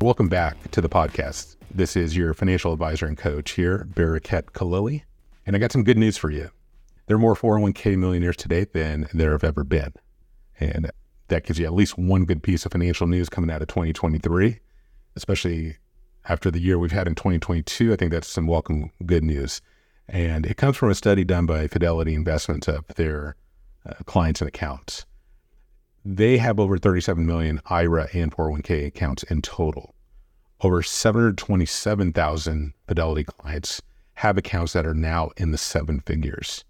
Welcome back to the podcast. This is your financial advisor and coach here, Barakat Kalili. And I got some good news for you. There are more 401k millionaires today than there have ever been. And that gives you at least one good piece of financial news coming out of 2023, especially after the year we've had in 2022. I think that's some welcome good news. And it comes from a study done by Fidelity Investments of their uh, clients and accounts. They have over 37 million IRA and 401k accounts in total. Over 727,000 Fidelity clients have accounts that are now in the seven figures.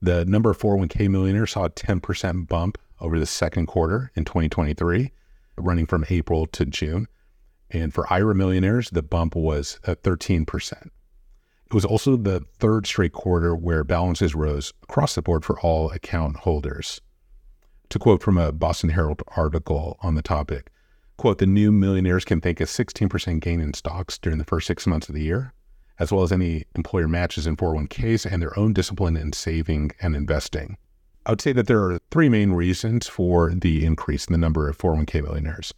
The number of 401k millionaires saw a 10% bump over the second quarter in 2023, running from April to June. And for IRA millionaires, the bump was at 13%. It was also the third straight quarter where balances rose across the board for all account holders. To quote from a Boston Herald article on the topic, quote, the new millionaires can thank a 16% gain in stocks during the first six months of the year, as well as any employer matches in 401ks and their own discipline in saving and investing. I would say that there are three main reasons for the increase in the number of 401k millionaires.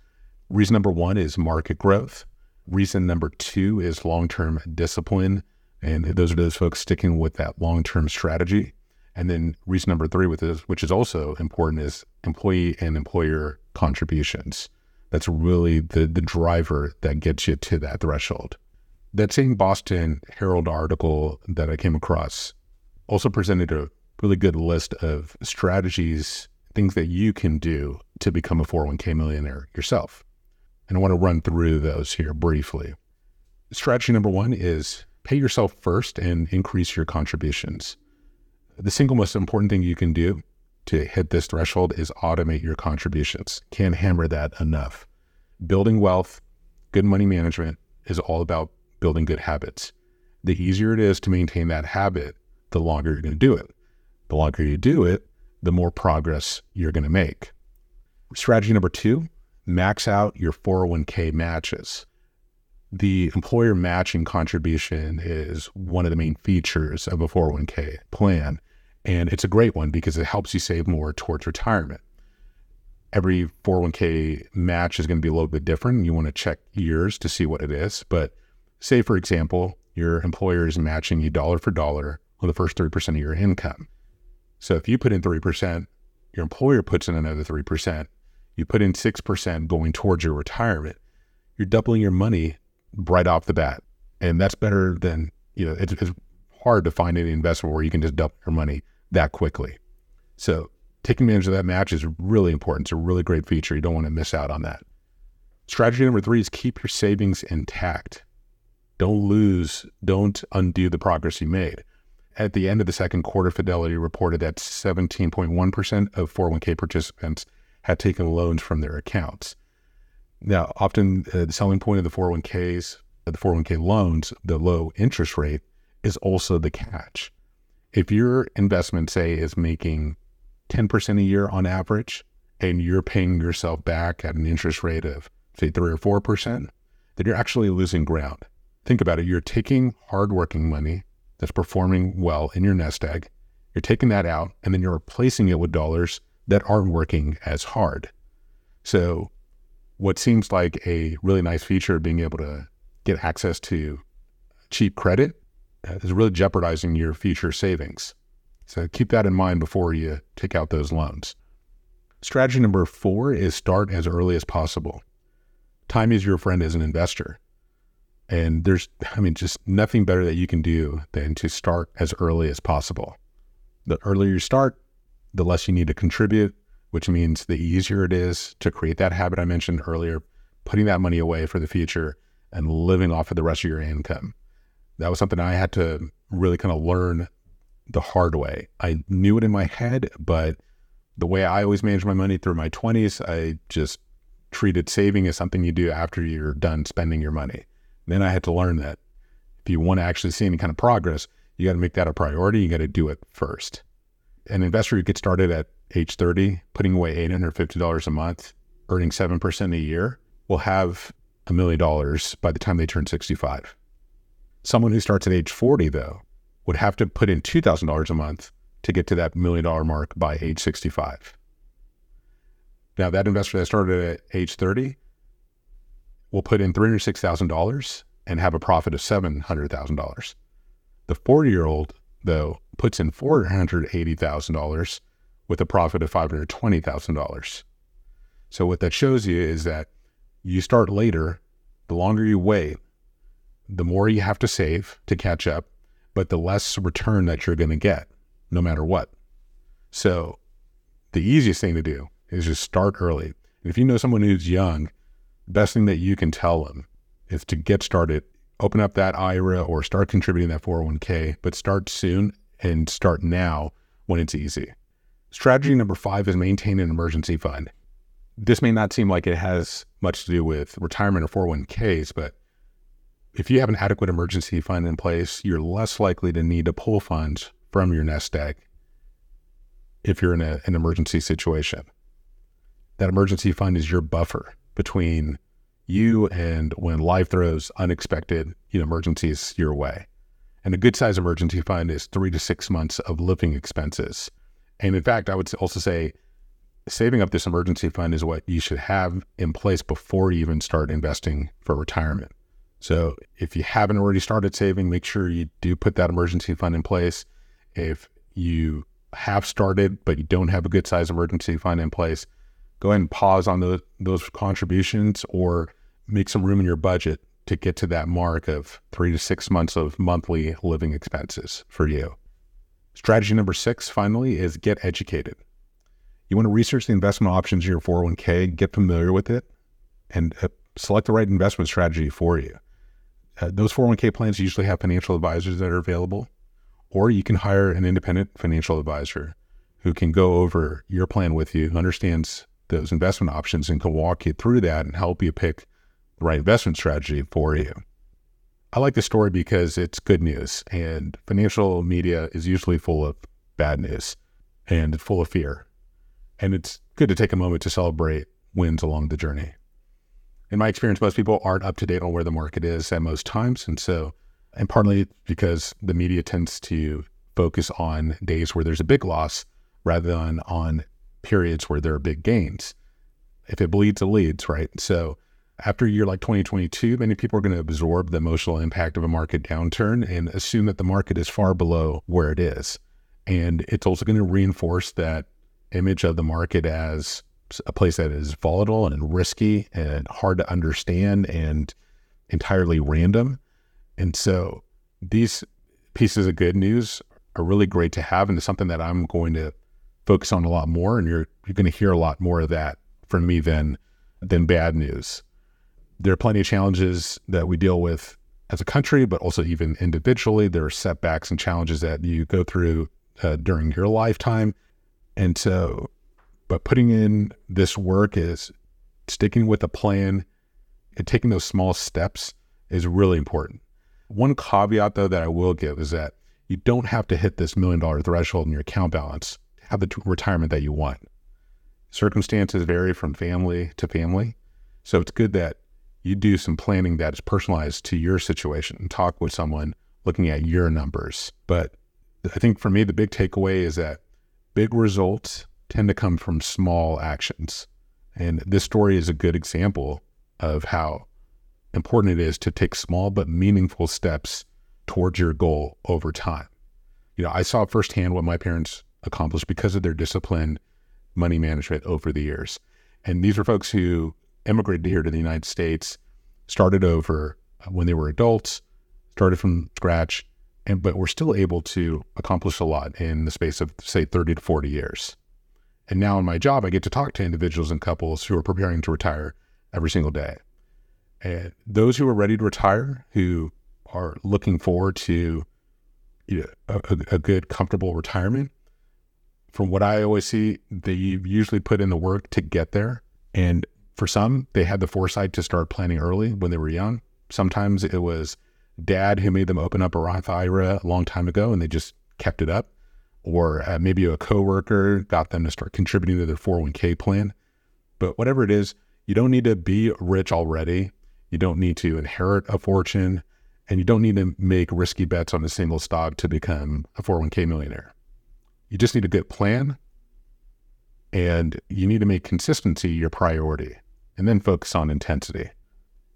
Reason number one is market growth. Reason number two is long term discipline. And those are those folks sticking with that long term strategy. And then reason number three, with this, which is also important, is employee and employer contributions. That's really the, the driver that gets you to that threshold. That same Boston Herald article that I came across also presented a really good list of strategies, things that you can do to become a 401k millionaire yourself. And I want to run through those here briefly. Strategy number one is pay yourself first and increase your contributions. The single most important thing you can do to hit this threshold is automate your contributions. Can't hammer that enough. Building wealth, good money management is all about building good habits. The easier it is to maintain that habit, the longer you're going to do it. The longer you do it, the more progress you're going to make. Strategy number two max out your 401k matches. The employer matching contribution is one of the main features of a 401k plan. And it's a great one because it helps you save more towards retirement. Every 401k match is going to be a little bit different. You want to check years to see what it is. But say, for example, your employer is matching you dollar for dollar on the first 3% of your income. So if you put in 3%, your employer puts in another 3%, you put in 6% going towards your retirement, you're doubling your money right off the bat. And that's better than, you know, it's, it's hard to find any investment where you can just double your money that quickly. So taking advantage of that match is really important. It's a really great feature. You don't want to miss out on that. Strategy number three is keep your savings intact. Don't lose, don't undo the progress you made. At the end of the second quarter, Fidelity reported that 17.1% of 401k participants had taken loans from their accounts. Now, often uh, the selling point of the 401ks, uh, the 401k loans, the low interest rate is also the catch. If your investment, say, is making 10% a year on average, and you're paying yourself back at an interest rate of, say, 3 or 4%, then you're actually losing ground. Think about it. You're taking hardworking money that's performing well in your nest egg. You're taking that out and then you're replacing it with dollars that aren't working as hard. So, what seems like a really nice feature of being able to get access to cheap credit Uh, is really jeopardizing your future savings. So, keep that in mind before you take out those loans. Strategy number four is start as early as possible. Time is your friend as an investor. And there's, I mean, just nothing better that you can do than to start as early as possible. The earlier you start, the less you need to contribute, which means the easier it is to create that habit I mentioned earlier, putting that money away for the future and living off of the rest of your income. That was something I had to really kind of learn the hard way. I knew it in my head, but the way I always managed my money through my 20s, I just treated saving as something you do after you're done spending your money. Then I had to learn that if you want to actually see any kind of progress, you got to make that a priority. You got to do it first. An investor who gets started at age 30, putting away $850 a month, earning 7% a year, will have a million dollars by the time they turn 65. Someone who starts at age 40, though, would have to put in $2,000 a month to get to that million dollar mark by age 65. Now, that investor that started at age 30 will put in $306,000 and have a profit of $700,000. The 40 year old, though, puts in $480,000 with a profit of $520,000. So, what that shows you is that you start later, the longer you wait, the more you have to save to catch up, but the less return that you're going to get, no matter what. So, the easiest thing to do is just start early. And if you know someone who's young, the best thing that you can tell them is to get started, open up that IRA or start contributing that 401k, but start soon and start now when it's easy. Strategy number five is maintain an emergency fund. This may not seem like it has much to do with retirement or 401ks, but if you have an adequate emergency fund in place, you're less likely to need to pull funds from your nest egg if you're in a, an emergency situation. That emergency fund is your buffer between you and when life throws unexpected you know, emergencies your way. And a good size emergency fund is three to six months of living expenses. And in fact, I would also say saving up this emergency fund is what you should have in place before you even start investing for retirement. So if you haven't already started saving, make sure you do put that emergency fund in place. If you have started, but you don't have a good size emergency fund in place, go ahead and pause on those, those contributions or make some room in your budget to get to that mark of three to six months of monthly living expenses for you. Strategy number six, finally, is get educated. You want to research the investment options in your 401k, get familiar with it, and uh, select the right investment strategy for you. Uh, those 401k plans usually have financial advisors that are available, or you can hire an independent financial advisor who can go over your plan with you, understands those investment options, and can walk you through that and help you pick the right investment strategy for you. I like the story because it's good news, and financial media is usually full of bad news and full of fear. And it's good to take a moment to celebrate wins along the journey. In my experience, most people aren't up to date on where the market is at most times. And so, and partly because the media tends to focus on days where there's a big loss rather than on periods where there are big gains. If it bleeds, it leads, right? So after a year like 2022, many people are going to absorb the emotional impact of a market downturn and assume that the market is far below where it is. And it's also going to reinforce that image of the market as a place that is volatile and risky and hard to understand and entirely random. And so these pieces of good news are really great to have and it's something that I'm going to focus on a lot more and you're you're going to hear a lot more of that from me than than bad news there are plenty of challenges that we deal with as a country, but also even individually. There are setbacks and challenges that you go through uh, during your lifetime. And so, but putting in this work is sticking with a plan and taking those small steps is really important. One caveat, though, that I will give is that you don't have to hit this million dollar threshold in your account balance to have the t- retirement that you want. Circumstances vary from family to family. So it's good that you do some planning that is personalized to your situation and talk with someone looking at your numbers. But I think for me, the big takeaway is that big results tend to come from small actions. And this story is a good example of how important it is to take small but meaningful steps towards your goal over time. You know, I saw firsthand what my parents accomplished because of their disciplined money management over the years. And these are folks who immigrated here to the United States, started over uh, when they were adults, started from scratch, and but were still able to accomplish a lot in the space of say 30 to 40 years. And now in my job, I get to talk to individuals and couples who are preparing to retire every single day. And those who are ready to retire, who are looking forward to you know, a, a good, comfortable retirement, from what I always see, they usually put in the work to get there. And for some, they had the foresight to start planning early when they were young. Sometimes it was dad who made them open up a Roth IRA a long time ago and they just kept it up. Or uh, maybe a coworker got them to start contributing to their 401k plan. But whatever it is, you don't need to be rich already. You don't need to inherit a fortune and you don't need to make risky bets on a single stock to become a 401k millionaire. You just need a good plan and you need to make consistency your priority and then focus on intensity.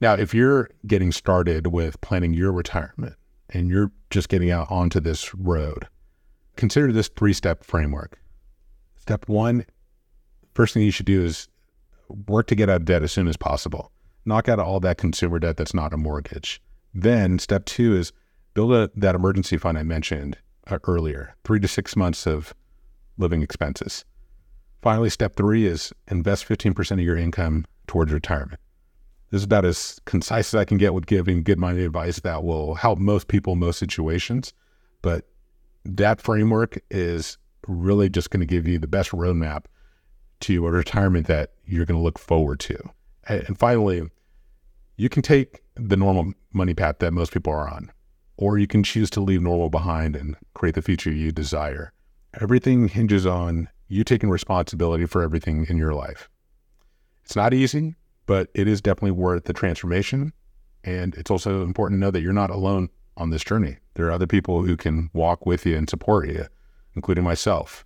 Now, if you're getting started with planning your retirement and you're just getting out onto this road, consider this three step framework. Step one, first thing you should do is work to get out of debt as soon as possible. Knock out all that consumer debt that's not a mortgage. Then step two is build a, that emergency fund I mentioned uh, earlier, three to six months of living expenses. Finally, step three is invest 15% of your income towards retirement. This is about as concise as I can get with giving good money advice that will help most people in most situations. But that framework is really just going to give you the best roadmap to a retirement that you're going to look forward to. And finally, you can take the normal money path that most people are on, or you can choose to leave normal behind and create the future you desire. Everything hinges on you taking responsibility for everything in your life. It's not easy, but it is definitely worth the transformation. And it's also important to know that you're not alone on this journey. There are other people who can walk with you and support you, including myself.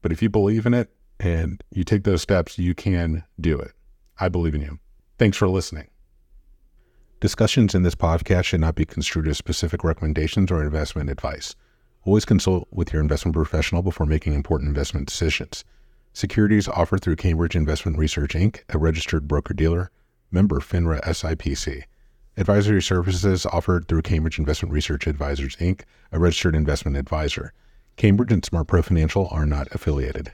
But if you believe in it and you take those steps, you can do it. I believe in you. Thanks for listening. Discussions in this podcast should not be construed as specific recommendations or investment advice. Always consult with your investment professional before making important investment decisions. Securities offered through Cambridge Investment Research Inc., a registered broker dealer, member FINRA SIPC. Advisory services offered through Cambridge Investment Research Advisors Inc., a registered investment advisor. Cambridge and SmartPro Financial are not affiliated.